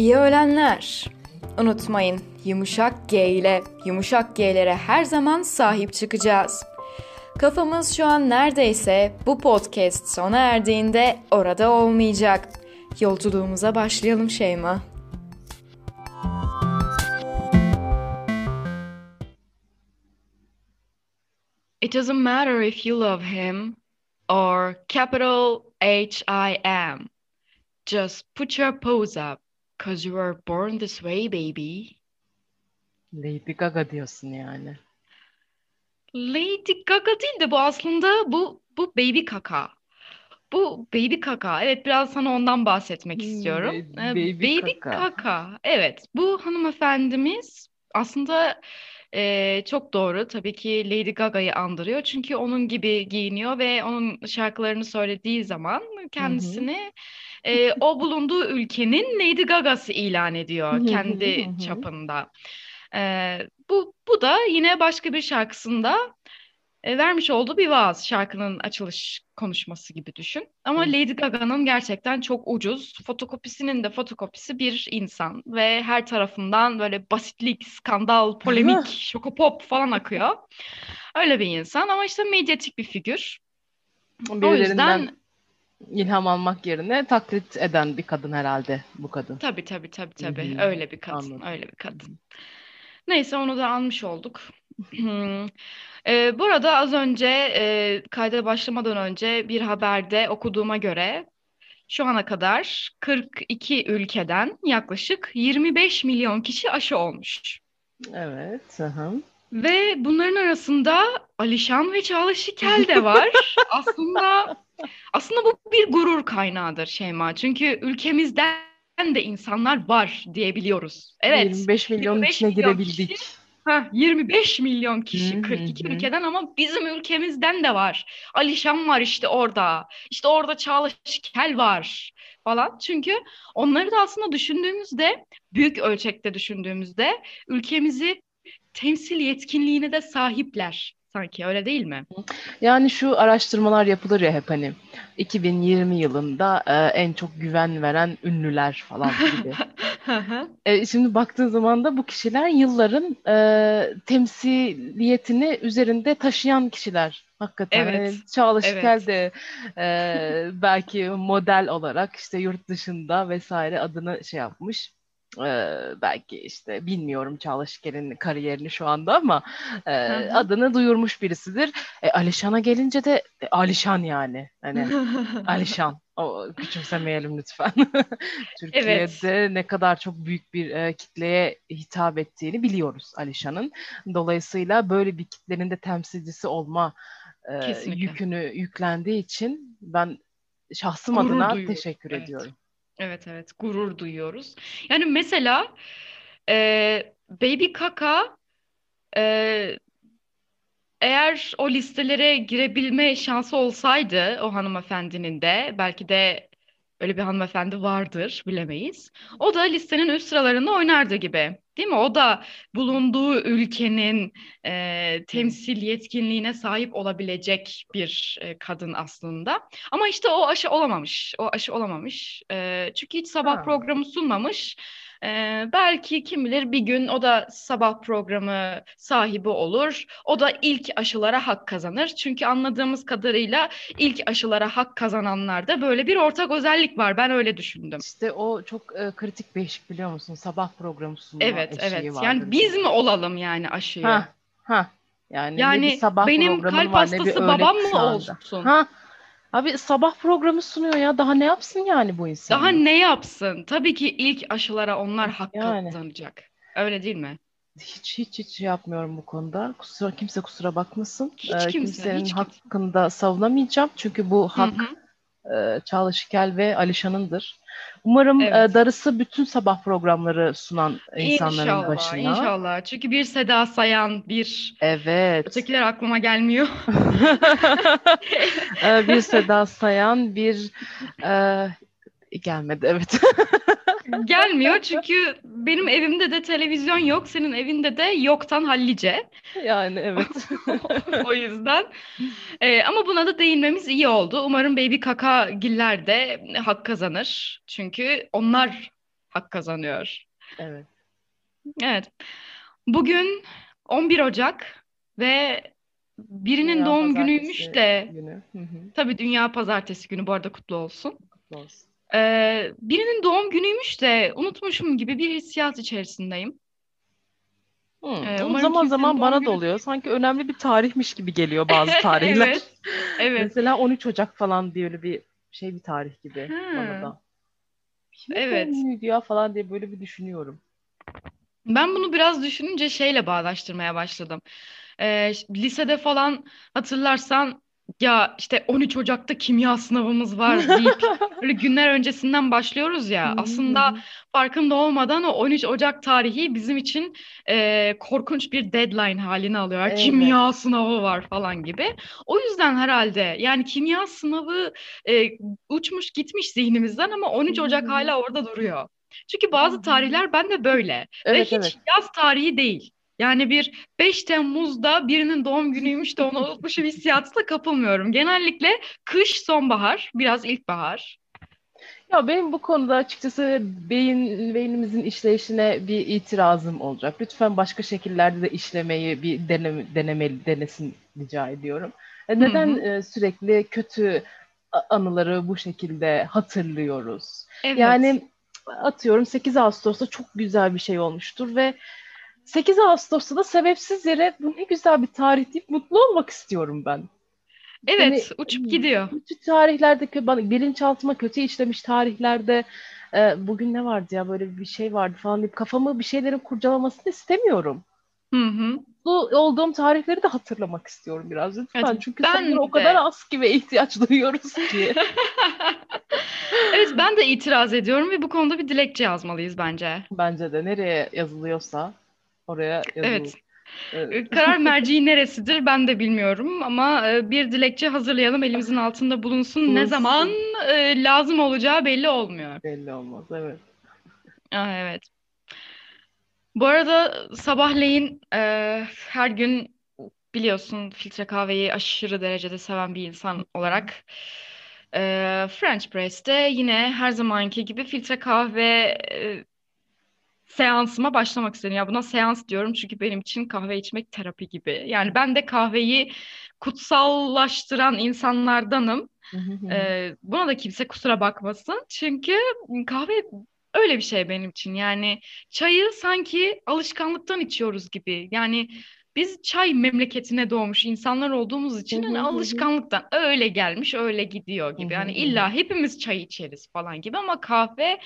İyi öğlenler. Unutmayın yumuşak G ile yumuşak G'lere her zaman sahip çıkacağız. Kafamız şu an neredeyse bu podcast sona erdiğinde orada olmayacak. Yolculuğumuza başlayalım Şeyma. It doesn't matter if you love him or capital H I M. Just put your pose up cause you were born this way baby. Lady Gaga diyorsun yani. Lady Gaga değil de bu aslında bu bu Baby Kaka. Bu Baby Kaka. Evet biraz sana ondan bahsetmek Hmm, istiyorum. Ee, Baby Baby Kaka. Kaka. Evet bu hanımefendimiz aslında e, çok doğru. Tabii ki Lady Gaga'yı andırıyor. Çünkü onun gibi giyiniyor ve onun şarkılarını söylediği zaman kendisini e, o bulunduğu ülkenin Lady Gaga'sı ilan ediyor kendi çapında. Ee, bu bu da yine başka bir şarkısında e, vermiş olduğu bir vaaz şarkının açılış konuşması gibi düşün. Ama Hı. Lady Gaga'nın gerçekten çok ucuz. Fotokopisinin de fotokopisi bir insan ve her tarafından böyle basitlik, skandal, polemik, şokopop falan akıyor. Öyle bir insan ama işte medyatik bir figür. O Birilerinden yüzden ilham almak yerine taklit eden bir kadın herhalde bu kadın. tabii tabii tabii tabii hı. öyle bir kadın, Anladım. öyle bir kadın. Neyse onu da almış olduk. Hmm. Ee, burada az önce e, kayda başlamadan önce bir haberde okuduğuma göre şu ana kadar 42 ülkeden yaklaşık 25 milyon kişi aşı olmuş. Evet. Hı. Ve bunların arasında Alişan ve Çağla Şikel de var. Aslında aslında bu bir gurur kaynağıdır Şeyma. Çünkü ülkemizden de insanlar var diyebiliyoruz. Evet. 25 milyonun 25 içine milyon girebildik. kişi Ha, 25 milyon kişi hı 42 hı. ülkeden ama bizim ülkemizden de var. Alişan var işte orada. İşte orada Çağla Şikel var falan. Çünkü onları da aslında düşündüğümüzde, büyük ölçekte düşündüğümüzde ülkemizi temsil yetkinliğine de sahipler. Sanki öyle değil mi? Yani şu araştırmalar yapılır ya hep hani 2020 yılında e, en çok güven veren ünlüler falan gibi. E, şimdi baktığın zaman da bu kişiler yılların e, temsiliyetini üzerinde taşıyan kişiler. Hakikaten Evet, hani Çağla evet. Şikel de e, belki model olarak işte yurt dışında vesaire adını şey yapmış. E, belki işte bilmiyorum Çağla Şikel'in kariyerini şu anda ama e, Hı hı. adını duyurmuş birisidir. E, Alişan'a gelince de e, Alişan yani. Hani Alişan. O küçümsemeyelim lütfen. Türkiye'de ne kadar çok büyük bir e, kitleye hitap ettiğini biliyoruz Alişan'ın. Dolayısıyla böyle bir kitlenin de temsilcisi olma e, Kesinlikle. yükünü yüklendiği için ben şahsım Gurur adına duyuyorum, teşekkür evet. ediyorum. Evet evet gurur duyuyoruz. Yani mesela e, Baby Kaka e, eğer o listelere girebilme şansı olsaydı o hanımefendinin de belki de öyle bir hanımefendi vardır bilemeyiz. O da listenin üst sıralarında oynardı gibi. Değil mi? O da bulunduğu ülkenin e, temsil yetkinliğine sahip olabilecek bir e, kadın aslında. Ama işte o aşı olamamış. O aşı olamamış. E, çünkü hiç sabah Ha. programı sunmamış. E, belki kim bilir bir gün o da sabah programı sahibi olur. O da ilk aşılara hak kazanır. Çünkü anladığımız kadarıyla ilk aşılara hak kazananlarda böyle bir ortak özellik var. Ben öyle düşündüm. İşte o çok e, kritik bir eşik biliyor musun? Sabah programı sunma Evet, eşiği evet. vardır Yani biz mi olalım yani aşıyı? Ha, ha. Yani, Yani sabah benim kalp var hastası babam mı olsun? Ha. Abi sabah programı sunuyor ya. Daha ne yapsın yani bu insanlar? Daha ne yapsın? Tabii ki ilk aşılara onlar hak Yani. kazanacak. Öyle değil mi? Hiç hiç hiç şey yapmıyorum bu konuda. Kusura kimse kusura bakmasın. Hiç Ee, kimse, kimsenin hiç kimse. hakkında savunamayacağım. Çünkü bu hak hı. E, Çağla Şikel ve Alişan'ındır. Umarım e, Evet. darısı bütün sabah programları sunan insanların İnşallah, başına. inşallah. Çünkü bir Seda Sayan, bir Evet. ötekiler aklıma gelmiyor. Ee, bir Seda Sayan, bir e, gelmedi evet. Gelmiyor çünkü benim evimde de televizyon yok, senin evinde de yoktan hallice. Yani evet. O yüzden. Ee, ama buna da değinmemiz iyi oldu. Umarım Baby Kaka Giller de hak kazanır. Çünkü onlar hak kazanıyor. Evet. Evet. Bugün 11 Ocak ve birinin Dünya doğum Pazartesi günüymüş de günü. Hı hı, tabii Dünya Pazartesi günü bu arada kutlu olsun. kutlu olsun. Ee, birinin doğum günüymüş de unutmuşum gibi bir hissiyat içerisindeyim. Hı, Ee, o zaman zaman bana günü- da oluyor. Sanki önemli bir tarihmiş gibi geliyor bazı tarihler. Evet. Evet. Mesela 13 Ocak falan diye öyle bir şey bir tarih gibi Ha. bana da. Kimin Evet. ya falan diye böyle bir düşünüyorum. Ben bunu biraz düşününce şeyle bağdaştırmaya başladım. Ee, lisede falan hatırlarsan ya işte 13 Ocak'ta kimya sınavımız var deyip böyle günler öncesinden başlıyoruz ya. Aslında farkında olmadan o 13 Ocak tarihi bizim için e, korkunç bir deadline halini alıyor. Evet. Kimya sınavı var falan gibi. O yüzden herhalde yani kimya sınavı e, uçmuş gitmiş zihnimizden ama 13 Hı hı Ocak hala orada duruyor. Çünkü bazı tarihler bende böyle ve Evet hiç evet. yaz tarihi değil. Yani bir 5 Temmuz'da birinin doğum günüymüş de onu unutmuşum hissiyatına kapılmıyorum. Genellikle kış, sonbahar, biraz ilkbahar. Ya benim bu konuda açıkçası beyin beynimizin işleyişine bir itirazım olacak. Lütfen başka şekillerde de işlemeyi bir deneme, denemeli denesin rica ediyorum. E, Hı Neden hı. e, sürekli kötü anıları bu şekilde hatırlıyoruz? Evet. Yani atıyorum 8 Ağustos'ta çok güzel bir şey olmuştur ve 8 Ağustos'ta da sebepsiz yere bu ne güzel bir tarih deyip mutlu olmak istiyorum ben. Evet, uçup gidiyor. kötü tarihlerdeki bana bilinçaltıma kötü işlemiş tarihlerde e, bugün ne vardı ya böyle bir şey vardı falan deyip kafamı bir şeylerin kurcalamasını istemiyorum. Hı hı. Mutlu olduğum tarihleri de hatırlamak istiyorum biraz lütfen. Evet, Çünkü ben sayıları o kadar de. az ki ve ihtiyaç duyuyoruz ki. Evet, ben de itiraz ediyorum ve bu konuda bir dilekçe yazmalıyız bence. Bence de nereye yazılıyorsa oraya yazılır. Evet. Evet. E, Karar merciği neresidir ben de bilmiyorum ama e, bir dilekçe hazırlayalım elimizin altında bulunsun. Ne zaman Bulunsun. e, lazım olacağı belli olmuyor. Belli olmaz evet. Aa, evet. Bu arada sabahleyin e, her gün biliyorsun filtre kahveyi aşırı derecede seven bir insan olarak e, French Press'te yine her zamanki gibi filtre kahve e, seansıma başlamak istedim. Ya buna seans diyorum çünkü benim için kahve içmek terapi gibi. Yani ben de kahveyi kutsallaştıran insanlardanım. Ee, buna da kimse kusura bakmasın. Çünkü kahve öyle bir şey benim için. Yani çayı sanki alışkanlıktan içiyoruz gibi. Yani biz çay memleketine doğmuş insanlar olduğumuz için hani alışkanlıktan öyle gelmiş, öyle gidiyor gibi. Yani illa hepimiz çay içeriz falan gibi ama kahve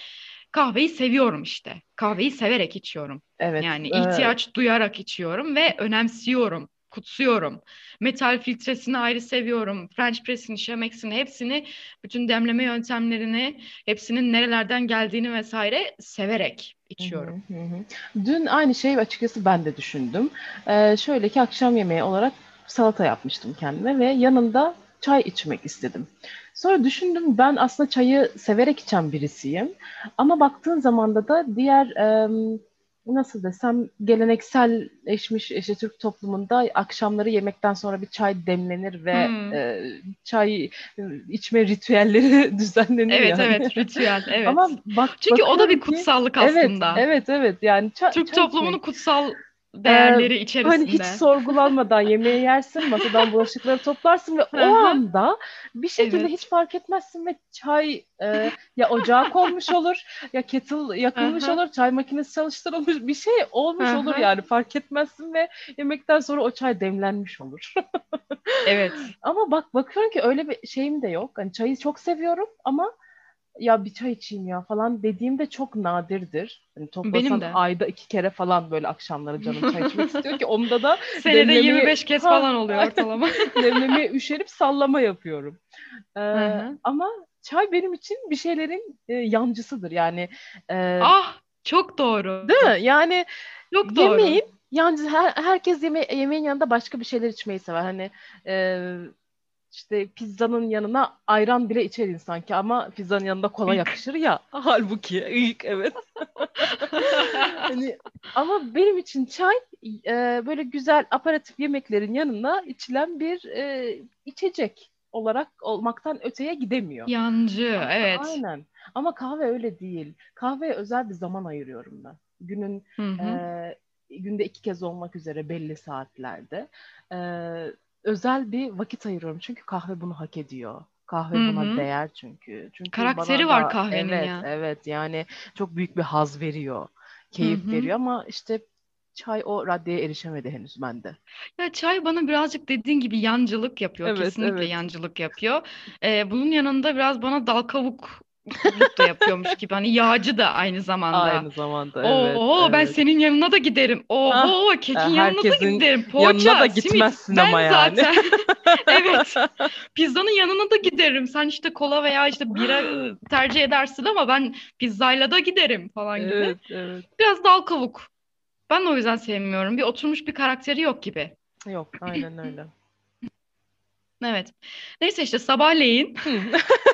kahveyi seviyorum işte. Kahveyi severek içiyorum. Evet. Yani ihtiyaç duyarak içiyorum ve önemsiyorum, kutsuyorum. Metal filtresini ayrı seviyorum. French press'ini, Chemex'ini, hepsini, bütün demleme yöntemlerini, hepsinin nerelerden geldiğini vesaire severek Hı hı, içiyorum. hı hı. Dün aynı şeyi açıkçası ben de düşündüm. Ee, şöyle ki akşam yemeği olarak salata yapmıştım kendime ve yanında çay içmek istedim. Sonra düşündüm ben aslında çayı severek içen birisiyim. Ama baktığın zaman da diğer nasıl desem gelenekselleşmiş işte Türk toplumunda akşamları yemekten sonra bir çay demlenir ve Hmm. e, çay e, içme ritüelleri düzenlenir Evet yani. evet ritüel evet. Ama bak Çünkü o da bir ki kutsallık Evet, aslında. evet, evet. Yani ça- Türk çay toplumunun içmek. kutsal Ee, değerleri hani hiç içerisinde. sorgulanmadan yemeği yersin, masadan bulaşıkları toplarsın ve o anda bir şekilde Evet. hiç fark etmezsin ve çay e, ya ocağa konmuş olur, ya kettle yakılmış olur, çay makinesi çalıştırılmış, bir şey olmuş olur yani fark etmezsin ve yemekten sonra o çay demlenmiş olur. Evet. Ama bak bakıyorum ki öyle bir şeyim de yok. Hani çayı çok seviyorum ama ya bir çay içeyim ya falan dediğimde çok nadirdir. Hani toplasan Benim de. ayda iki kere falan böyle akşamları canım çay içmek istiyor ki onda da Senede demlemeye 25 kez falan oluyor ortalama. demlemeye üşenip sallama yapıyorum. Ee, ama çay benim için bir şeylerin e, yancısıdır. Yani e, Ah, çok doğru. değil mi? Yani Çok doğru. yemeğin yancı her, herkes yeme yemeğin yanında başka bir şeyler içmeyi sever. Hani e, işte pizzanın yanına ayran bile içer insan ki ama pizzanın yanında kola yakışır ya. Halbuki uyk evet. Hani ama benim için çay e, böyle güzel aparatif yemeklerin yanına içilen bir e, içecek. olarak olmaktan öteye gidemiyor. Yancı, evet. Aynen. Ama kahve öyle değil. Kahveye özel bir zaman ayırıyorum ben. Günün Hı hı. e, günde iki kez olmak üzere belli saatlerde e, özel bir vakit ayırıyorum. Çünkü kahve bunu hak ediyor. Kahve Hı buna değer çünkü. Çünkü Karakteri var da kahvenin evet ya. evet yani çok büyük bir haz veriyor. Keyif hı. veriyor ama işte çay o raddeye erişemedi henüz bende. Ya çay bana birazcık dediğin gibi yancılık yapıyor. Evet, Kesinlikle evet. yancılık yapıyor. Ee, bunun yanında biraz bana dal kavuk da yapıyormuş gibi. Hani yağcı da aynı zamanda. Aynı zamanda evet. Oo ben evet. senin yanına da giderim. Oo kekin yanına da giderim. yanına Poğaça, da simit. gitmezsin Ben ama yani. zaten. Evet. Pizzanın yanına da giderim. Sen işte kola veya işte bira tercih edersin ama ben pizzayla da giderim falan gibi. Evet, evet. Biraz dal kavuk. Ben de o yüzden sevmiyorum. Bir oturmuş bir karakteri yok gibi. Yok, aynen öyle. Evet. Neyse işte sabahleyin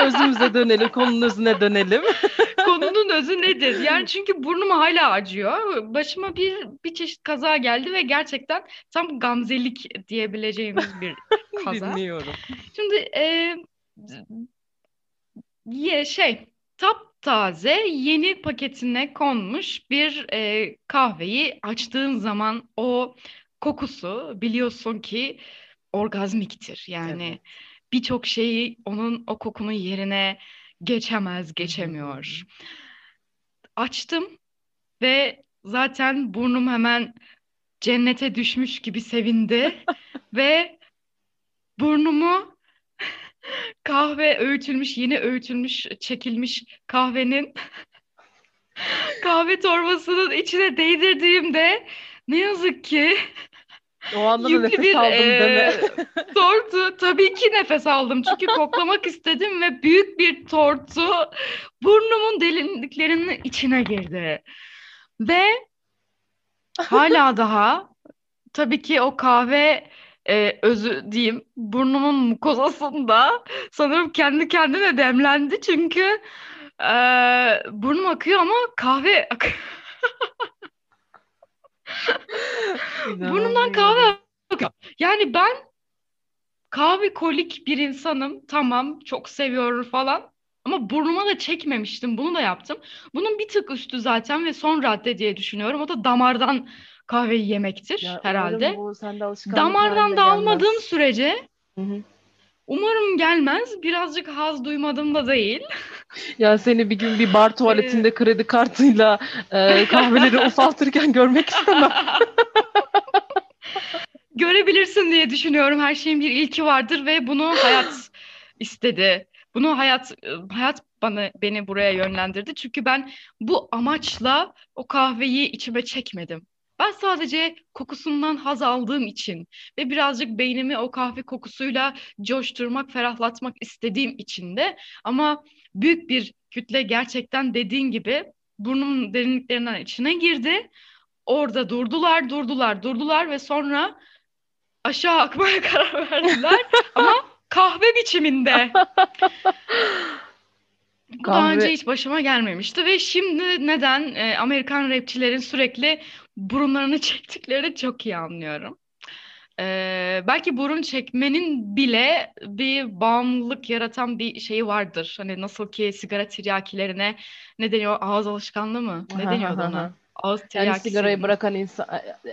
Özümüze dönelim, konunun özüne dönelim. konunun özü nedir? Yani çünkü burnum hala acıyor. Başıma bir bir çeşit kaza geldi ve gerçekten tam gamzelik diyebileceğimiz bir kaza. Dinliyorum. Şimdi e, ye, şey taptaze yeni paketine konmuş bir e, kahveyi açtığın zaman o kokusu biliyorsun ki orgazmiktir. Yani Evet. Birçok şeyi onun o kokunun yerine geçemez, geçemiyor. Açtım ve zaten burnum hemen cennete düşmüş gibi sevindi ve burnumu kahve öğütülmüş, yeni öğütülmüş, çekilmiş kahvenin kahve torbasının içine değdirdiğimde ne yazık ki O anda da nefes bir aldım deme. eee, tortu. Tabii ki nefes aldım çünkü koklamak istedim ve büyük bir tortu burnumun derinliklerinin içine girdi. Ve hala daha tabii ki o kahve e, özü diyeyim burnumun mukozasında sanırım kendi kendine demlendi çünkü e, burnum akıyor ama kahve ak- burnumdan kahve akıyor. Yani ben kahve kolik bir insanım tamam çok seviyorum falan ama burnuma da çekmemiştim bunu da yaptım. Bunun bir tık üstü zaten ve son radde diye düşünüyorum o da damardan kahveyi yemektir Ya herhalde. bu Damardan da almadığım gelmez. sürece Hı hı. umarım gelmez. Birazcık haz duymadım da değil. Ya seni bir gün bir bar tuvaletinde kredi kartıyla e, kahveleri ufaltırken görmek istemem. Görebilirsin diye düşünüyorum. Her şeyin bir ilki vardır ve bunu hayat istedi. Bunu hayat hayat bana beni buraya yönlendirdi. Çünkü ben bu amaçla o kahveyi içime çekmedim. Ben sadece kokusundan haz aldığım için ve birazcık beynimi o kahve kokusuyla coşturmak, ferahlatmak istediğim için de ama büyük bir kütle gerçekten dediğin gibi burnumun derinliklerinden içine girdi. Orada durdular, durdular, durdular ve sonra aşağı akmaya karar verdiler ama kahve biçiminde. Bu daha önce hiç başıma gelmemişti ve şimdi neden e, Amerikan rapçilerin sürekli burunlarını çektiklerini çok iyi anlıyorum. E, belki burun çekmenin bile bir bağımlılık yaratan bir şeyi vardır. Hani nasıl ki sigara tiryakilerine ne deniyor? Ağız alışkanlığı mı? Ne deniyordu ona? Ağız Yani sigarayı bırakan insan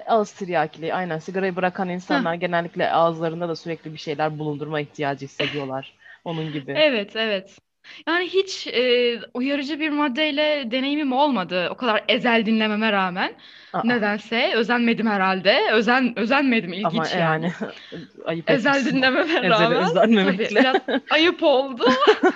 ağız tiryakiliği aynen sigarayı bırakan insanlar genellikle ağızlarında da sürekli bir şeyler bulundurma ihtiyacı hissediyorlar. Onun gibi. Evet, evet. Yani hiç e, uyarıcı bir maddeyle deneyimim olmadı. O kadar ezel dinlememe rağmen. Aa, Nedense özenmedim herhalde. Özen özenmedim ama ilginç yani. yani ayıp Ezel etmişsin. dinlememe Ezeli rağmen tabii özenmemekle. biraz ayıp oldu.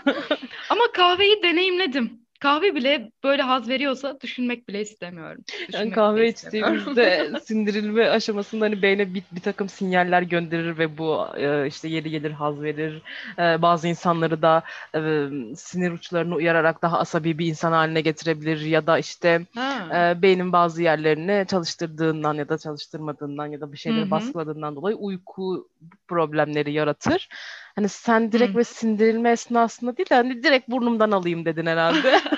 Ama kahveyi deneyimledim. Kahve bile böyle haz veriyorsa düşünmek bile istemiyorum. Yani Düşünmek bile kahve içtiğimizde sindirilme aşamasında hani beyne bir, bir takım sinyaller gönderir ve bu e, işte yeri gelir haz verir. E, bazı insanları da e, sinir uçlarını uyararak daha asabi bir insan haline getirebilir ya da işte Ha. e, beynin bazı yerlerini çalıştırdığından ya da çalıştırmadığından ya da bir şeyleri hı. baskıladığından dolayı uyku problemleri yaratır. Hani sen Hı. direkt ve sindirilme esnasında değil de hani direkt burnumdan alayım dedin herhalde.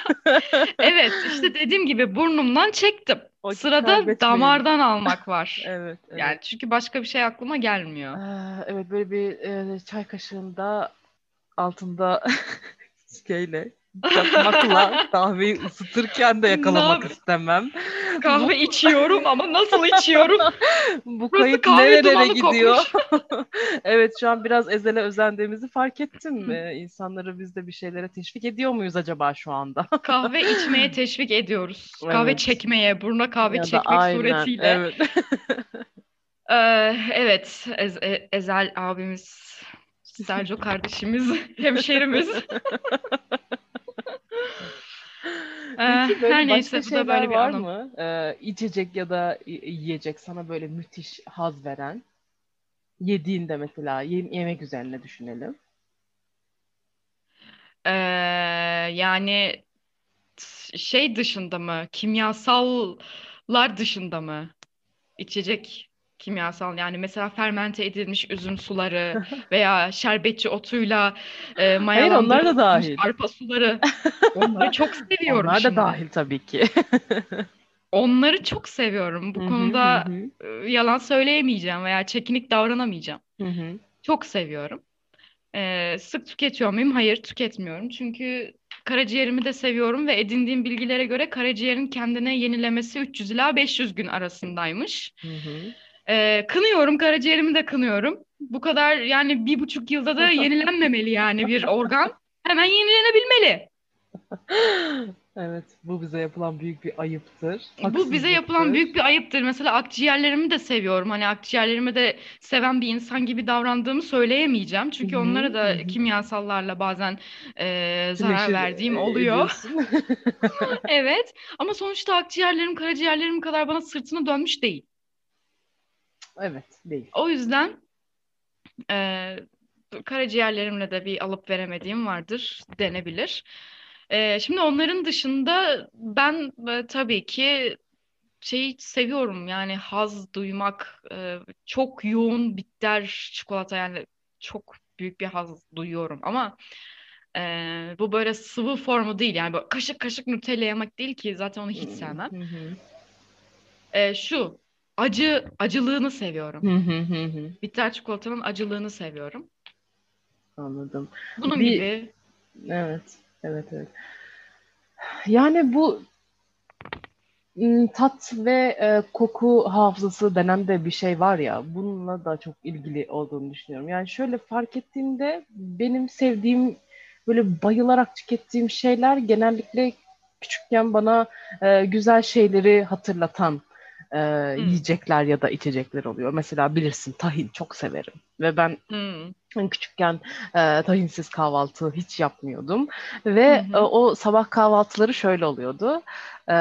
Evet, işte dediğim gibi burnumdan çektim. Vakit Sırada damardan almak var. Evet, evet. Yani çünkü başka bir şey aklıma gelmiyor. Ee, evet böyle bir e, çay kaşığında altında şeyle çakmakla kahveyi ısıtırken de yakalamak istemem. Kahve içiyorum ama nasıl içiyorum? Bu Burası kayıt kahve nerelere gidiyor? evet şu an biraz Ezel'e özendiğimizi fark ettim. Ee, insanları biz de bir şeylere teşvik ediyor muyuz acaba şu anda? Kahve içmeye teşvik ediyoruz. Kahve Evet. çekmeye, buruna kahve Ya çekmek aynen, suretiyle. Evet. Ee, evet, Ez- E- Ezel abimiz, Sergio kardeşimiz, hemşerimiz. Peki böyle her neyse bu da böyle bir var anım. mı? Ee, içecek ya da yiyecek sana böyle müthiş haz veren. Yediğinde mesela ye- yemek üzerine düşünelim. Ee, yani şey dışında mı, kimyasallar dışında mı? İçecek kimyasal yani mesela fermente edilmiş üzüm suları veya şerbetçi otuyla e, Hayır onlar da mayalandırılmış dahil. arpa suları. Onları çok seviyorum Onlar da şimdi. dahil tabii ki. Onları çok seviyorum. Bu Hı hı, konuda hı hı, e, yalan söyleyemeyeceğim veya çekinik davranamayacağım. hı hı. Çok seviyorum. Ee, sık tüketiyor muyum? Hayır, tüketmiyorum. Çünkü karaciğerimi de seviyorum ve edindiğim bilgilere göre karaciğerin kendine yenilemesi 300 ila 500 gün arasındaymış. Hı hı. Ee, kınıyorum, karaciğerimi de kınıyorum. Bu kadar yani bir buçuk yılda da yenilenmemeli yani bir organ. Hemen yenilenebilmeli. Evet, bu bize yapılan büyük bir ayıptır. Bu bize yapılan büyük bir ayıptır. Mesela akciğerlerimi de seviyorum. Hani akciğerlerimi de seven bir insan gibi davrandığımı söyleyemeyeceğim. Çünkü onlara da kimyasallarla bazen e, zarar verdiğim e, oluyor. Evet. Ama sonuçta akciğerlerim, karaciğerlerim kadar bana sırtını dönmüş değil. Evet, değil. O yüzden e, karaciğerlerimle de bir alıp veremediğim vardır denebilir. E, şimdi onların dışında ben e, tabii ki şeyi seviyorum yani haz duymak e, çok yoğun bitter çikolata yani çok büyük bir haz duyuyorum ama e, bu böyle sıvı formu değil yani böyle kaşık kaşık Nutella yemek değil ki zaten onu hiç sevmem. E, şu acı acılığını seviyorum. Hı hı hı hı. Bitter çikolatanın acılığını seviyorum. Anladım. Bunun Bir- gibi Evet, evet, evet. Yani bu tat ve e, koku hafızası denen de bir şey var ya, bununla da çok ilgili olduğunu düşünüyorum. Yani şöyle fark ettiğimde benim sevdiğim, böyle bayılarak tükettiğim şeyler genellikle küçükken bana e, güzel şeyleri hatırlatan e, yiyecekler ya da içecekler oluyor. Mesela bilirsin tahin çok severim ve ben Hmm. küçükken e, tahinsiz kahvaltı hiç yapmıyordum ve hı. e, o sabah kahvaltıları şöyle oluyordu. E,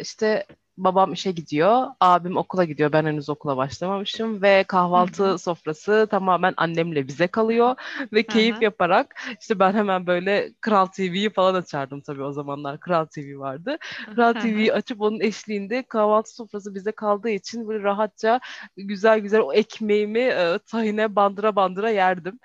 işte babam işe gidiyor, abim okula gidiyor. Ben henüz okula başlamamışım ve kahvaltı Hı hı. sofrası tamamen annemle bize kalıyor ve keyif Aha. yaparak işte ben hemen böyle Kral TV'yi falan açardım tabii o zamanlar Kral TV vardı. Kral TV'yi açıp onun eşliğinde kahvaltı sofrası bize kaldığı için böyle rahatça güzel güzel o ekmeğimi e, tahine bandıra bandıra yerdim.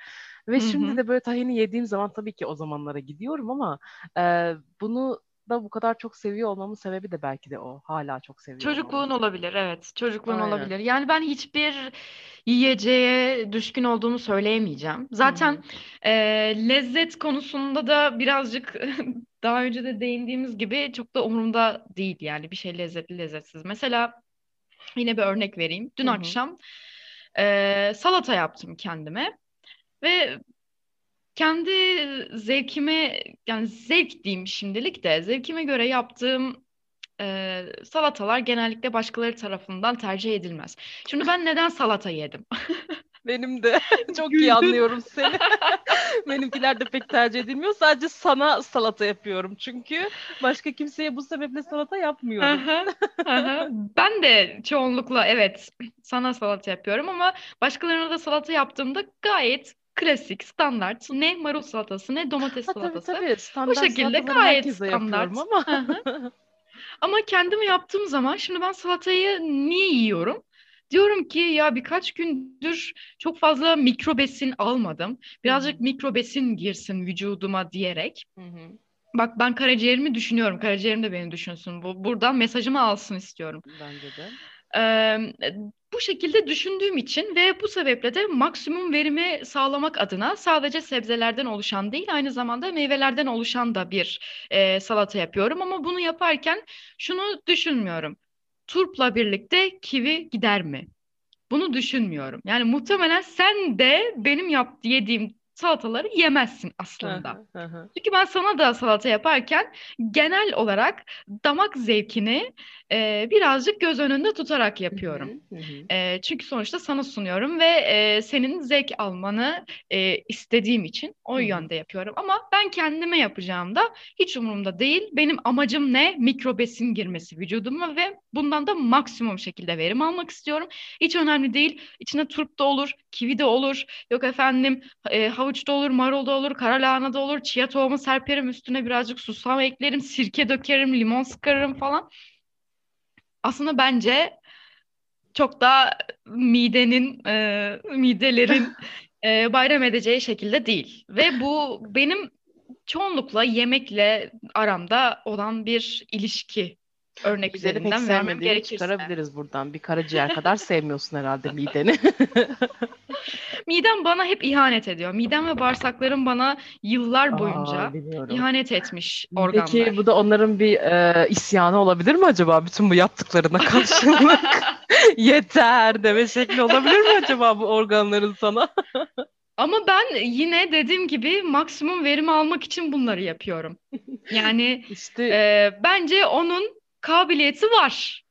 Ve Hı şimdi de böyle tahini yediğim zaman tabii ki o zamanlara gidiyorum ama e, bunu da bu kadar çok seviyor olmamın sebebi de belki de o. Hala çok seviyor Çocukluğun olmam. olabilir, evet. Çocukluğun Aynen. olabilir. Yani ben hiçbir yiyeceğe düşkün olduğumu söyleyemeyeceğim. Zaten e, lezzet konusunda da birazcık daha önce de değindiğimiz gibi çok da umurumda değil yani bir şey lezzetli lezzetsiz. Mesela yine bir örnek vereyim. Dün Hı hı. akşam e, salata yaptım kendime ve kendi zevkime yani zevk diyeyim şimdilik de zevkime göre yaptığım e, salatalar genellikle başkaları tarafından tercih edilmez. Şimdi ben neden salata yedim? Benim de çok iyi anlıyorum seni. Benimkiler de pek tercih edilmiyor. Sadece sana salata yapıyorum çünkü başka kimseye bu sebeple salata yapmıyorum. Aha, aha. Ben de çoğunlukla evet sana salata yapıyorum ama başkalarına da salata yaptığımda gayet klasik, standart ne marul salatası ne domates Ha tabii salatası. tabii. Standart şekilde salataları gayet standart. ama. Ama kendime yaptığım zaman şimdi ben salatayı niye yiyorum? Diyorum ki ya birkaç gündür çok fazla mikro besin almadım. Birazcık mikro besin girsin vücuduma diyerek. Bak ben karaciğerimi düşünüyorum. Karaciğerim de beni düşünsün. Bu buradan mesajımı alsın istiyorum. Bence de. Ee, bu şekilde düşündüğüm için ve bu sebeple de maksimum verimi sağlamak adına sadece sebzelerden oluşan değil aynı zamanda meyvelerden oluşan da bir e, salata yapıyorum. Ama bunu yaparken şunu düşünmüyorum. Turpla birlikte kivi gider mi? Bunu düşünmüyorum. Yani muhtemelen sen de benim yap yediğim salataları yemezsin aslında. Çünkü ben sana da salata yaparken genel olarak damak zevkini e, birazcık göz önünde tutarak yapıyorum. E, çünkü sonuçta sana sunuyorum ve e, senin zevk almanı e, istediğim için o yönde yapıyorum. Ama ben kendime yapacağımda hiç umurumda değil. Benim amacım ne? Mikrobesin girmesi vücuduma ve bundan da maksimum şekilde verim almak istiyorum. Hiç önemli değil. İçine turp da olur, kivi de olur. Yok efendim e, havuç da olur, marul da olur, kara lahana da olur. Chia tohumu serperim üstüne birazcık susam eklerim, sirke dökerim, limon sıkarım falan. Aslında bence çok da midenin, e, midelerin e, bayram edeceği şekilde değil. Ve bu benim çoğunlukla yemekle aramda olan bir ilişki örnek pek üzerinden vermem gerekirse. çıkarabiliriz buradan. Bir karaciğer kadar sevmiyorsun herhalde mideni. Midem bana hep ihanet ediyor. Midem ve bağırsaklarım bana yıllar boyunca Aa, biliyorum. ihanet etmiş organlar. Peki bu da onların bir e, isyanı olabilir mi acaba bütün bu yaptıklarına karşılık? Yeter deme şekli olabilir mi acaba bu organların sana? Ama ben yine dediğim gibi maksimum verim almak için bunları yapıyorum. Yani İşte e, bence onun kabiliyeti var.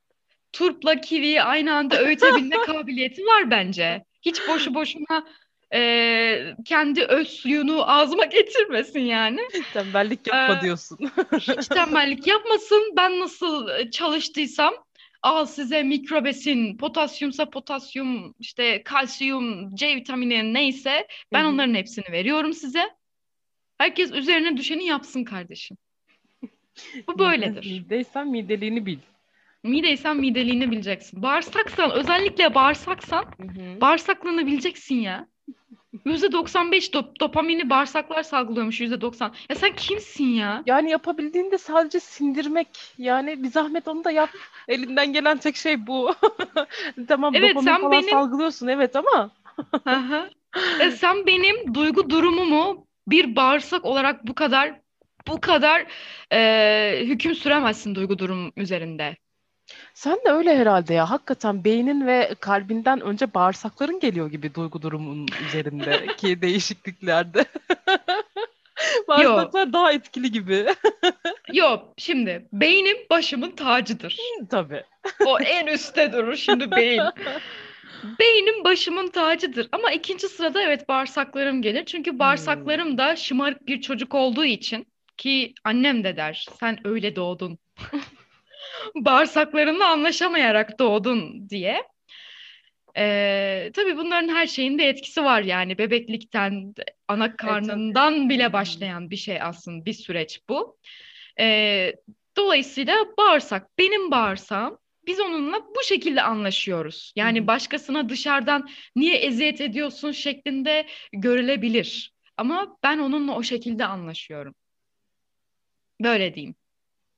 Turpla kiviyi aynı anda öğütebilme kabiliyeti var bence. Hiç boşu boşuna e, kendi öz suyunu ağzıma getirmesin yani. tembellik yapma Ee, diyorsun. Hiç tembellik yapmasın. Ben nasıl e, çalıştıysam al size mikrobesin, potasyumsa potasyum, işte kalsiyum, C vitamini neyse ben Hı hı. onların hepsini veriyorum size. Herkes üzerine düşeni yapsın kardeşim. Bu böyledir. Mideysen mideliğini bil. Mideysen mideliğini bileceksin. Bağırsaksan özellikle bağırsaksan bağırsaklığını bileceksin ya. %95 dop dopamini bağırsaklar salgılıyormuş %90. Ya sen kimsin ya? Yani yapabildiğinde sadece sindirmek. Yani bir zahmet onu da yap. Elinden gelen tek şey bu. Tamam Evet, dopamin sen falan benim- salgılıyorsun evet ama. E, sen benim duygu durumumu bir bağırsak olarak bu kadar bu kadar e, hüküm süremezsin duygu durum üzerinde. sen de öyle herhalde ya. Hakikaten beynin ve kalbinden önce bağırsakların geliyor gibi duygu durumun üzerindeki değişikliklerde. Bağırsaklar daha etkili gibi. Yok şimdi beynim başımın tacıdır. Tabii. O en üstte durur şimdi beyin. Beynim başımın tacıdır ama ikinci sırada evet bağırsaklarım gelir. Çünkü bağırsaklarım da şımarık bir çocuk olduğu için ki annem de der sen öyle doğdun. Bağırsaklarınla anlaşamayarak doğdun diye. Ee, tabii bunların her şeyin de etkisi var yani bebeklikten, ana karnından bile başlayan bir şey aslında bir süreç bu. Ee, dolayısıyla bağırsak benim bağırsağım biz onunla bu şekilde anlaşıyoruz. Yani başkasına dışarıdan niye eziyet ediyorsun şeklinde görülebilir. Ama ben onunla o şekilde anlaşıyorum. Böyle diyeyim.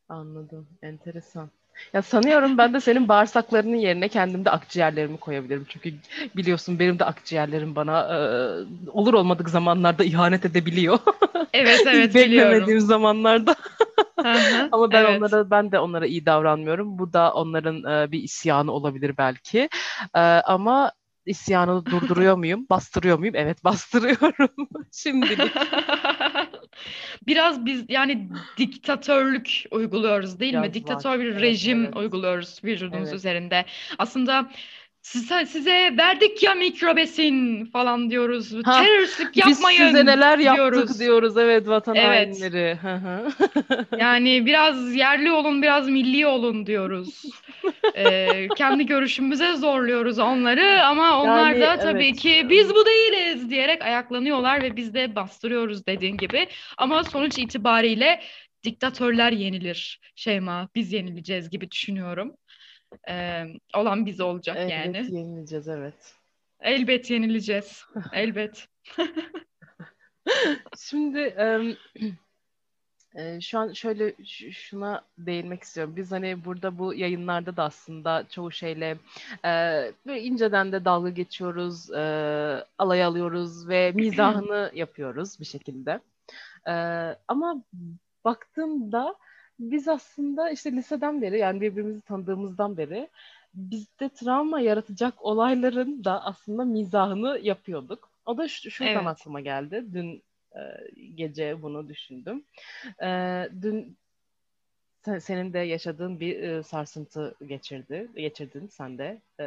Anladım. Enteresan. Ya sanıyorum ben de senin bağırsaklarının yerine kendimde akciğerlerimi koyabilirim. Çünkü biliyorsun benim de akciğerlerim bana e, olur olmadık zamanlarda ihanet edebiliyor. Evet evet biliyorum. beklemediğim zamanlarda. Hı, Ama ben evet. onlara ben de onlara iyi davranmıyorum. Bu da onların e, bir isyanı olabilir belki. E, ama isyanı durduruyor muyum? Bastırıyor muyum? Evet bastırıyorum. Şimdilik. Biraz biz yani diktatörlük uyguluyoruz değil mi? Biraz Diktatör var. bir Evet, rejim evet. uyguluyoruz vücudumuz Evet. üzerinde. Aslında size, size verdik ya mikrobesin falan diyoruz. Ha, Teröristlik Biz yapmayın size neler yaptık diyoruz. diyoruz. Evet vatan Evet. hainleri. Yani biraz yerli olun, biraz milli olun diyoruz. Ee, kendi görüşümüze zorluyoruz onları ama onlar Yani, da tabii evet. ki biz bu değiliz diyerek ayaklanıyorlar ve biz de bastırıyoruz dediğin gibi. Ama sonuç itibariyle diktatörler yenilir Şeyma, biz yenileceğiz gibi düşünüyorum. Ee, olan biz olacak Elbet yani. yenileceğiz evet. Elbet yenileceğiz. Elbet. Şimdi Ee, şu an şöyle şuna değinmek istiyorum. Biz hani burada bu yayınlarda da aslında çoğu şeyle e, böyle inceden de dalga geçiyoruz, e, alay alıyoruz ve mizahını yapıyoruz bir şekilde. E, ama baktığımda biz aslında işte liseden beri yani birbirimizi tanıdığımızdan beri bizde travma yaratacak olayların da aslında mizahını yapıyorduk. O da şuradan evet. aklıma geldi. Dün e, gece bunu düşündüm. E, dün senin de yaşadığın bir e, sarsıntı geçirdi, geçirdin sen de. E,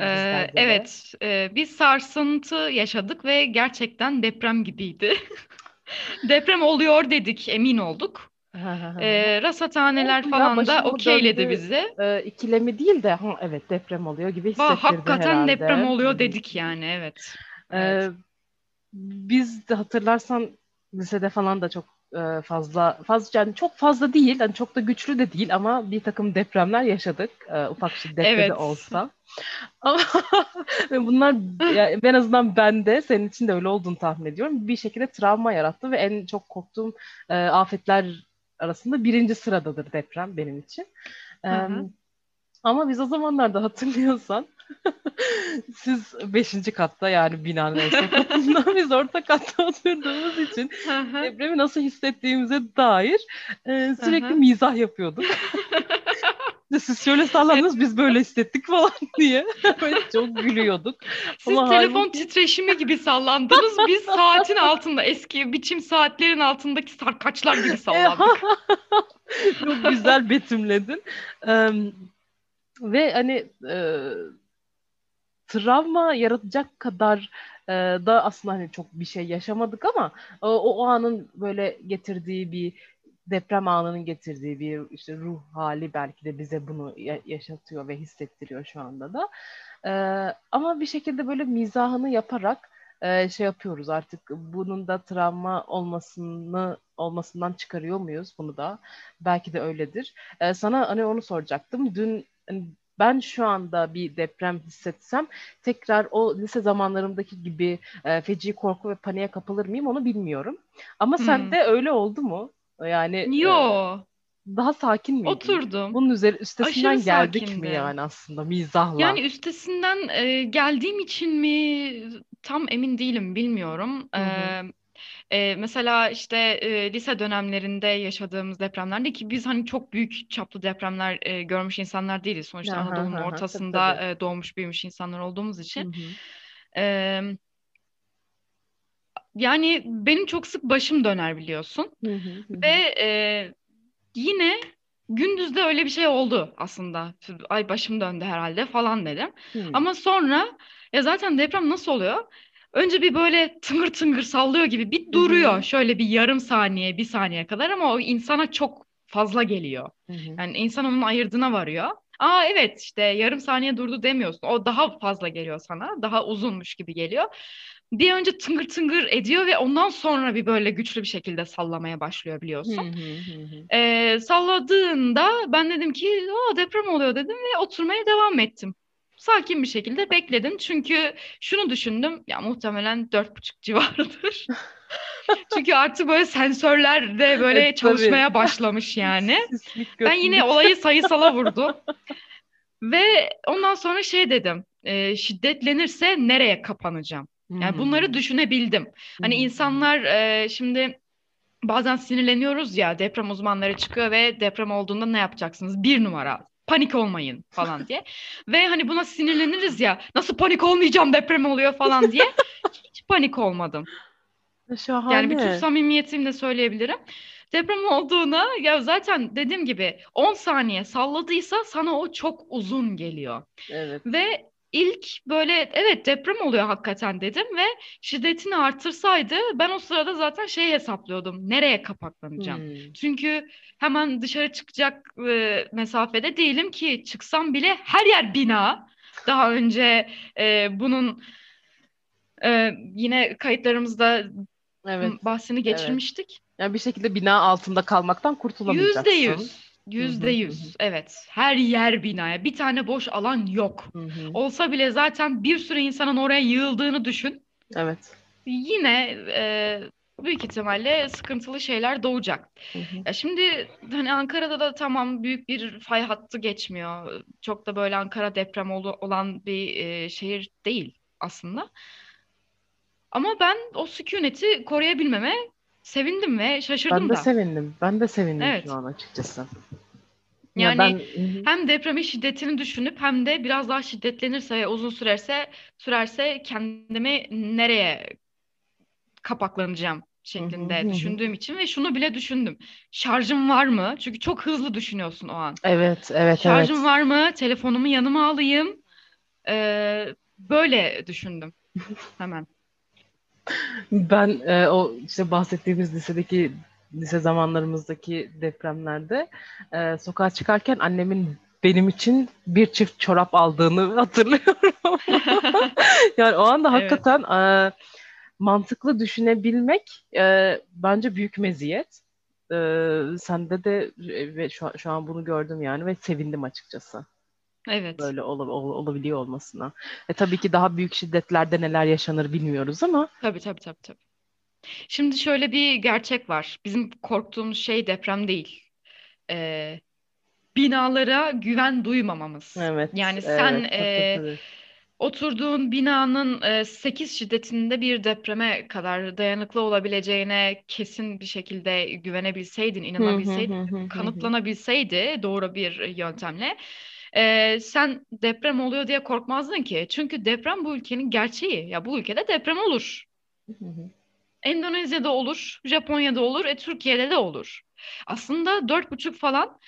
ee, evet, e, bir sarsıntı yaşadık ve gerçekten deprem gibiydi. deprem oluyor dedik, emin olduk. E, rasathaneler Oldu falan da okeyledi bizi. E, ikilemi değil de ha, evet deprem oluyor gibi hissettirdi Va, Hakikaten herhalde. deprem oluyor dedik yani evet. E, evet biz de hatırlarsan lisede falan da çok e, fazla fazla yani çok fazla değil yani çok da güçlü de değil ama bir takım depremler yaşadık e, ufak şiddetli evet. de olsa ama bunlar yani en azından ben de senin için de öyle olduğunu tahmin ediyorum bir şekilde travma yarattı ve en çok korktuğum e, afetler arasında birinci sıradadır deprem benim için. Hı hı. Ama biz o zamanlarda hatırlıyorsan siz beşinci katta yani binanın en katında biz orta katta oturduğumuz için depremi nasıl hissettiğimize dair e, sürekli mizah yapıyorduk. Siz şöyle sallandınız biz böyle hissettik falan diye. çok gülüyorduk. Siz Ama telefon halbuki... titreşimi gibi sallandınız. Biz saatin altında eski biçim saatlerin altındaki sarkaçlar gibi sallandık. çok güzel betimledin. Um, ve hani e, travma yaratacak kadar e, da aslında hani çok bir şey yaşamadık ama o, o anın böyle getirdiği bir deprem anının getirdiği bir işte ruh hali belki de bize bunu ya- yaşatıyor ve hissettiriyor şu anda da. E, ama bir şekilde böyle mizahını yaparak e, şey yapıyoruz artık bunun da travma olmasını olmasından çıkarıyor muyuz bunu da belki de öyledir. E, sana hani onu soracaktım. Dün hani ben şu anda bir deprem hissetsem tekrar o lise zamanlarımdaki gibi e, feci korku ve paniğe kapılır mıyım onu bilmiyorum. Ama hmm. sende öyle oldu mu? Yani Yo. E, daha sakin miydin? Oturdum. Bunun üzeri üstesinden Aşırı geldik sakindi. mi yani aslında mizahla? Yani üstesinden e, geldiğim için mi tam emin değilim bilmiyorum. Hı hı. Ee, e, mesela işte e, lise dönemlerinde yaşadığımız depremlerde ki biz hani çok büyük çaplı depremler e, görmüş insanlar değiliz. Sonuçta Anadolu'nun ortasında. E, doğmuş büyümüş insanlar olduğumuz için. E, yani benim çok sık başım döner biliyorsun. Ve e, yine gündüzde öyle bir şey oldu aslında. Ay başım döndü herhalde falan dedim. Ama sonra ya zaten deprem nasıl oluyor? Önce bir böyle tıngır tıngır sallıyor gibi bir duruyor. Şöyle bir yarım saniye, bir saniye kadar ama o insana çok fazla geliyor. Yani insan onun ayırdığına varıyor. Aa evet işte yarım saniye durdu demiyorsun. O daha fazla geliyor sana. Daha uzunmuş gibi geliyor. Bir önce tıngır tıngır ediyor ve ondan sonra bir böyle güçlü bir şekilde sallamaya başlıyor biliyorsun. Ee, salladığında ben dedim ki o deprem oluyor dedim ve oturmaya devam ettim sakin bir şekilde bekledim. Çünkü şunu düşündüm ya muhtemelen dört buçuk civarıdır. Çünkü artık böyle sensörler de böyle evet, çalışmaya tabii. başlamış yani. ben yine olayı sayısala vurdum. Ve ondan sonra şey dedim. E, şiddetlenirse nereye kapanacağım? Yani hmm. bunları düşünebildim. Hani hmm. insanlar e, şimdi bazen sinirleniyoruz ya deprem uzmanları çıkıyor ve deprem olduğunda ne yapacaksınız? Bir numara panik olmayın falan diye. Ve hani buna sinirleniriz ya nasıl panik olmayacağım deprem oluyor falan diye. Hiç panik olmadım. Şahane. Yani bütün samimiyetimle söyleyebilirim. Deprem olduğuna ya zaten dediğim gibi 10 saniye salladıysa sana o çok uzun geliyor. Evet. Ve ilk böyle evet deprem oluyor hakikaten dedim ve şiddetini artırsaydı ben o sırada zaten şey hesaplıyordum. Nereye kapaklanacağım? Hmm. Çünkü hemen dışarı çıkacak e, mesafede değilim ki çıksam bile her yer bina. Daha önce e, bunun e, yine kayıtlarımızda evet. bahsini geçirmiştik. Evet. Yani bir şekilde bina altında kalmaktan kurtulamayacaksın. Yüzde yüz. Yüzde yüz. Evet. Her yer binaya. Bir tane boş alan yok. Hı-hı. Olsa bile zaten bir sürü insanın oraya yığıldığını düşün. Evet. Yine e, büyük ihtimalle sıkıntılı şeyler doğacak. Hı hı. Ya şimdi hani Ankara'da da tamam büyük bir fay hattı geçmiyor. Çok da böyle Ankara deprem olu- olan bir e, şehir değil aslında. Ama ben o sükuneti koruyabilmeme sevindim ve Ben şaşırdım de da. sevindім. Ben de sevindim Evet. şu an açıkçası. Ya Yani ben Hı hı. hem depremin şiddetini düşünüp hem de biraz daha şiddetlenirse ve uzun sürerse sürerse kendimi nereye kapaklanacağım şeklinde hı hı. düşündüğüm için ve şunu bile düşündüm. Şarjım var mı? Çünkü çok hızlı düşünüyorsun o an. Evet, evet, Şarjım evet. var mı? Telefonumu yanıma alayım. Ee, böyle düşündüm hemen. Ben e, o işte bahsettiğimiz lisedeki lise zamanlarımızdaki depremlerde e, sokağa çıkarken annemin benim için bir çift çorap aldığını hatırlıyorum. Yani o anda Evet. hakikaten e, mantıklı düşünebilmek e, bence büyük meziyet. E, sende de e, ve şu, şu an bunu gördüm yani ve sevindim açıkçası Evet. böyle ola- ol- olabiliyor olmasına. E, tabii ki daha büyük şiddetlerde neler yaşanır bilmiyoruz ama Tabii tabii tabii tabii. Şimdi şöyle bir gerçek var. Bizim korktuğumuz şey deprem değil. Ee, binalara güven duymamamız. evet, Yani sen evet, tabii, e, tabii. oturduğun binanın e, 8 şiddetinde bir depreme kadar dayanıklı olabileceğine kesin bir şekilde güvenebilseydin, inanabilseydin, kanıtlanabilseydi doğru bir yöntemle e, sen deprem oluyor diye korkmazdın ki. Çünkü deprem bu ülkenin gerçeği. Ya bu ülkede deprem olur. Hı hı. Endonezya'da olur, Japonya'da olur, e, Türkiye'de de olur. Aslında dört buçuk falan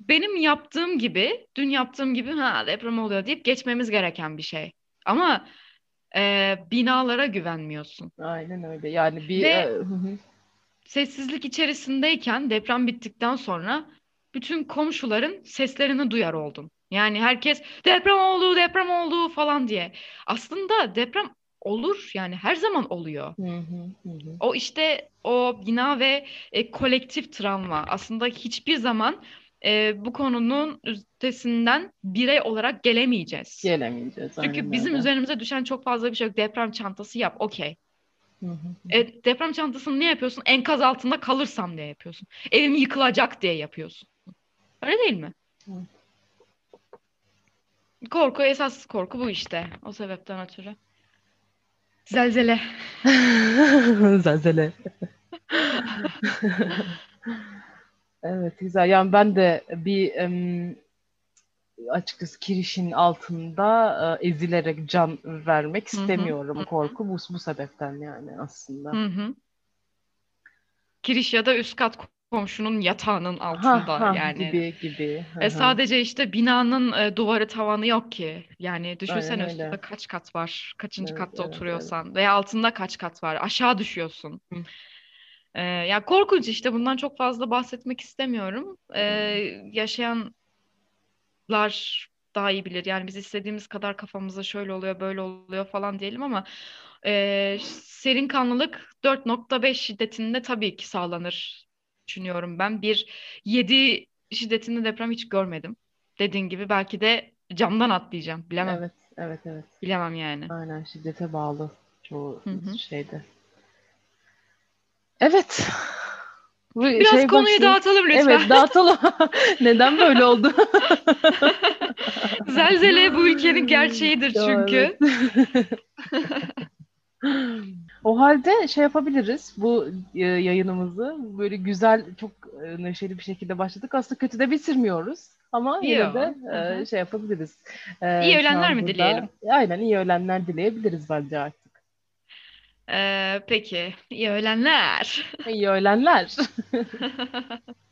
benim yaptığım gibi, dün yaptığım gibi ha deprem oluyor deyip geçmemiz gereken bir şey. Ama e, binalara güvenmiyorsun. Aynen öyle. Yani bir e, Ve hı. sessizlik içerisindeyken deprem bittikten sonra bütün komşuların seslerini duyar oldum. Yani herkes deprem oldu, deprem oldu falan diye. Aslında deprem olur yani her zaman oluyor. Hı hı hı. O işte o bina ve e, kolektif travma. Aslında hiçbir zaman e, bu konunun üstesinden birey olarak gelemeyeceğiz. Gelemeyeceğiz. Çünkü bizim öyle. üzerimize düşen çok fazla bir şey yok. Deprem çantası yap, okey. Hı hı hı. E, deprem çantasını ne yapıyorsun? Enkaz altında kalırsam diye yapıyorsun. Evim yıkılacak diye yapıyorsun. Öyle değil mi? Hı. Korku, esas korku bu işte. O sebepten ötürü. Zelzele. Zelzele. Evet güzel. Yani ben de bir em, açıkçası kirişin altında e, ezilerek can vermek istemiyorum. hı Korku bu, bu sebepten yani aslında. hı, hı. Kiriş ya da üst kat komşunun yatağının Ha altında ha yani. gibi gibi. Hı E, sadece işte binanın e, duvarı tavanı yok ki. Yani Aynen düşünsene üstünde öyle. kaç kat var, kaçıncı Evet katta evet evet. oturuyorsan veya altında kaç kat var, aşağı düşüyorsun. Hı. E, ya korkunç işte bundan çok fazla bahsetmek istemiyorum. E, Hı. Yaşayanlar daha iyi bilir. Yani biz istediğimiz kadar kafamıza şöyle oluyor, böyle oluyor falan diyelim ama e, serin kanlılık 4.5 şiddetinde tabii ki sağlanır düşünüyorum ben. Bir 7 şiddetinde deprem hiç görmedim. Dediğin gibi belki de camdan atlayacağım. Bilemem. Evet evet evet. Bilemem yani. Aynen şiddete bağlı çoğu Hı hı. şeyde. Evet. Bu Biraz şey konuyu başlığı. dağıtalım Evet lütfen. dağıtalım. Neden böyle oldu? Zelzele bu ülkenin gerçeğidir evet. çünkü. O halde şey yapabiliriz. Bu e, yayınımızı böyle güzel, çok e, neşeli bir şekilde başladık. Aslında kötü de bitirmiyoruz. Ama yine Yo. de Hı e, şey yapabiliriz. İyi an mi dileyelim? aynen iyi ölenler dileyebiliriz bence artık. Ee, peki. İyi ölenler. İyi ölenler.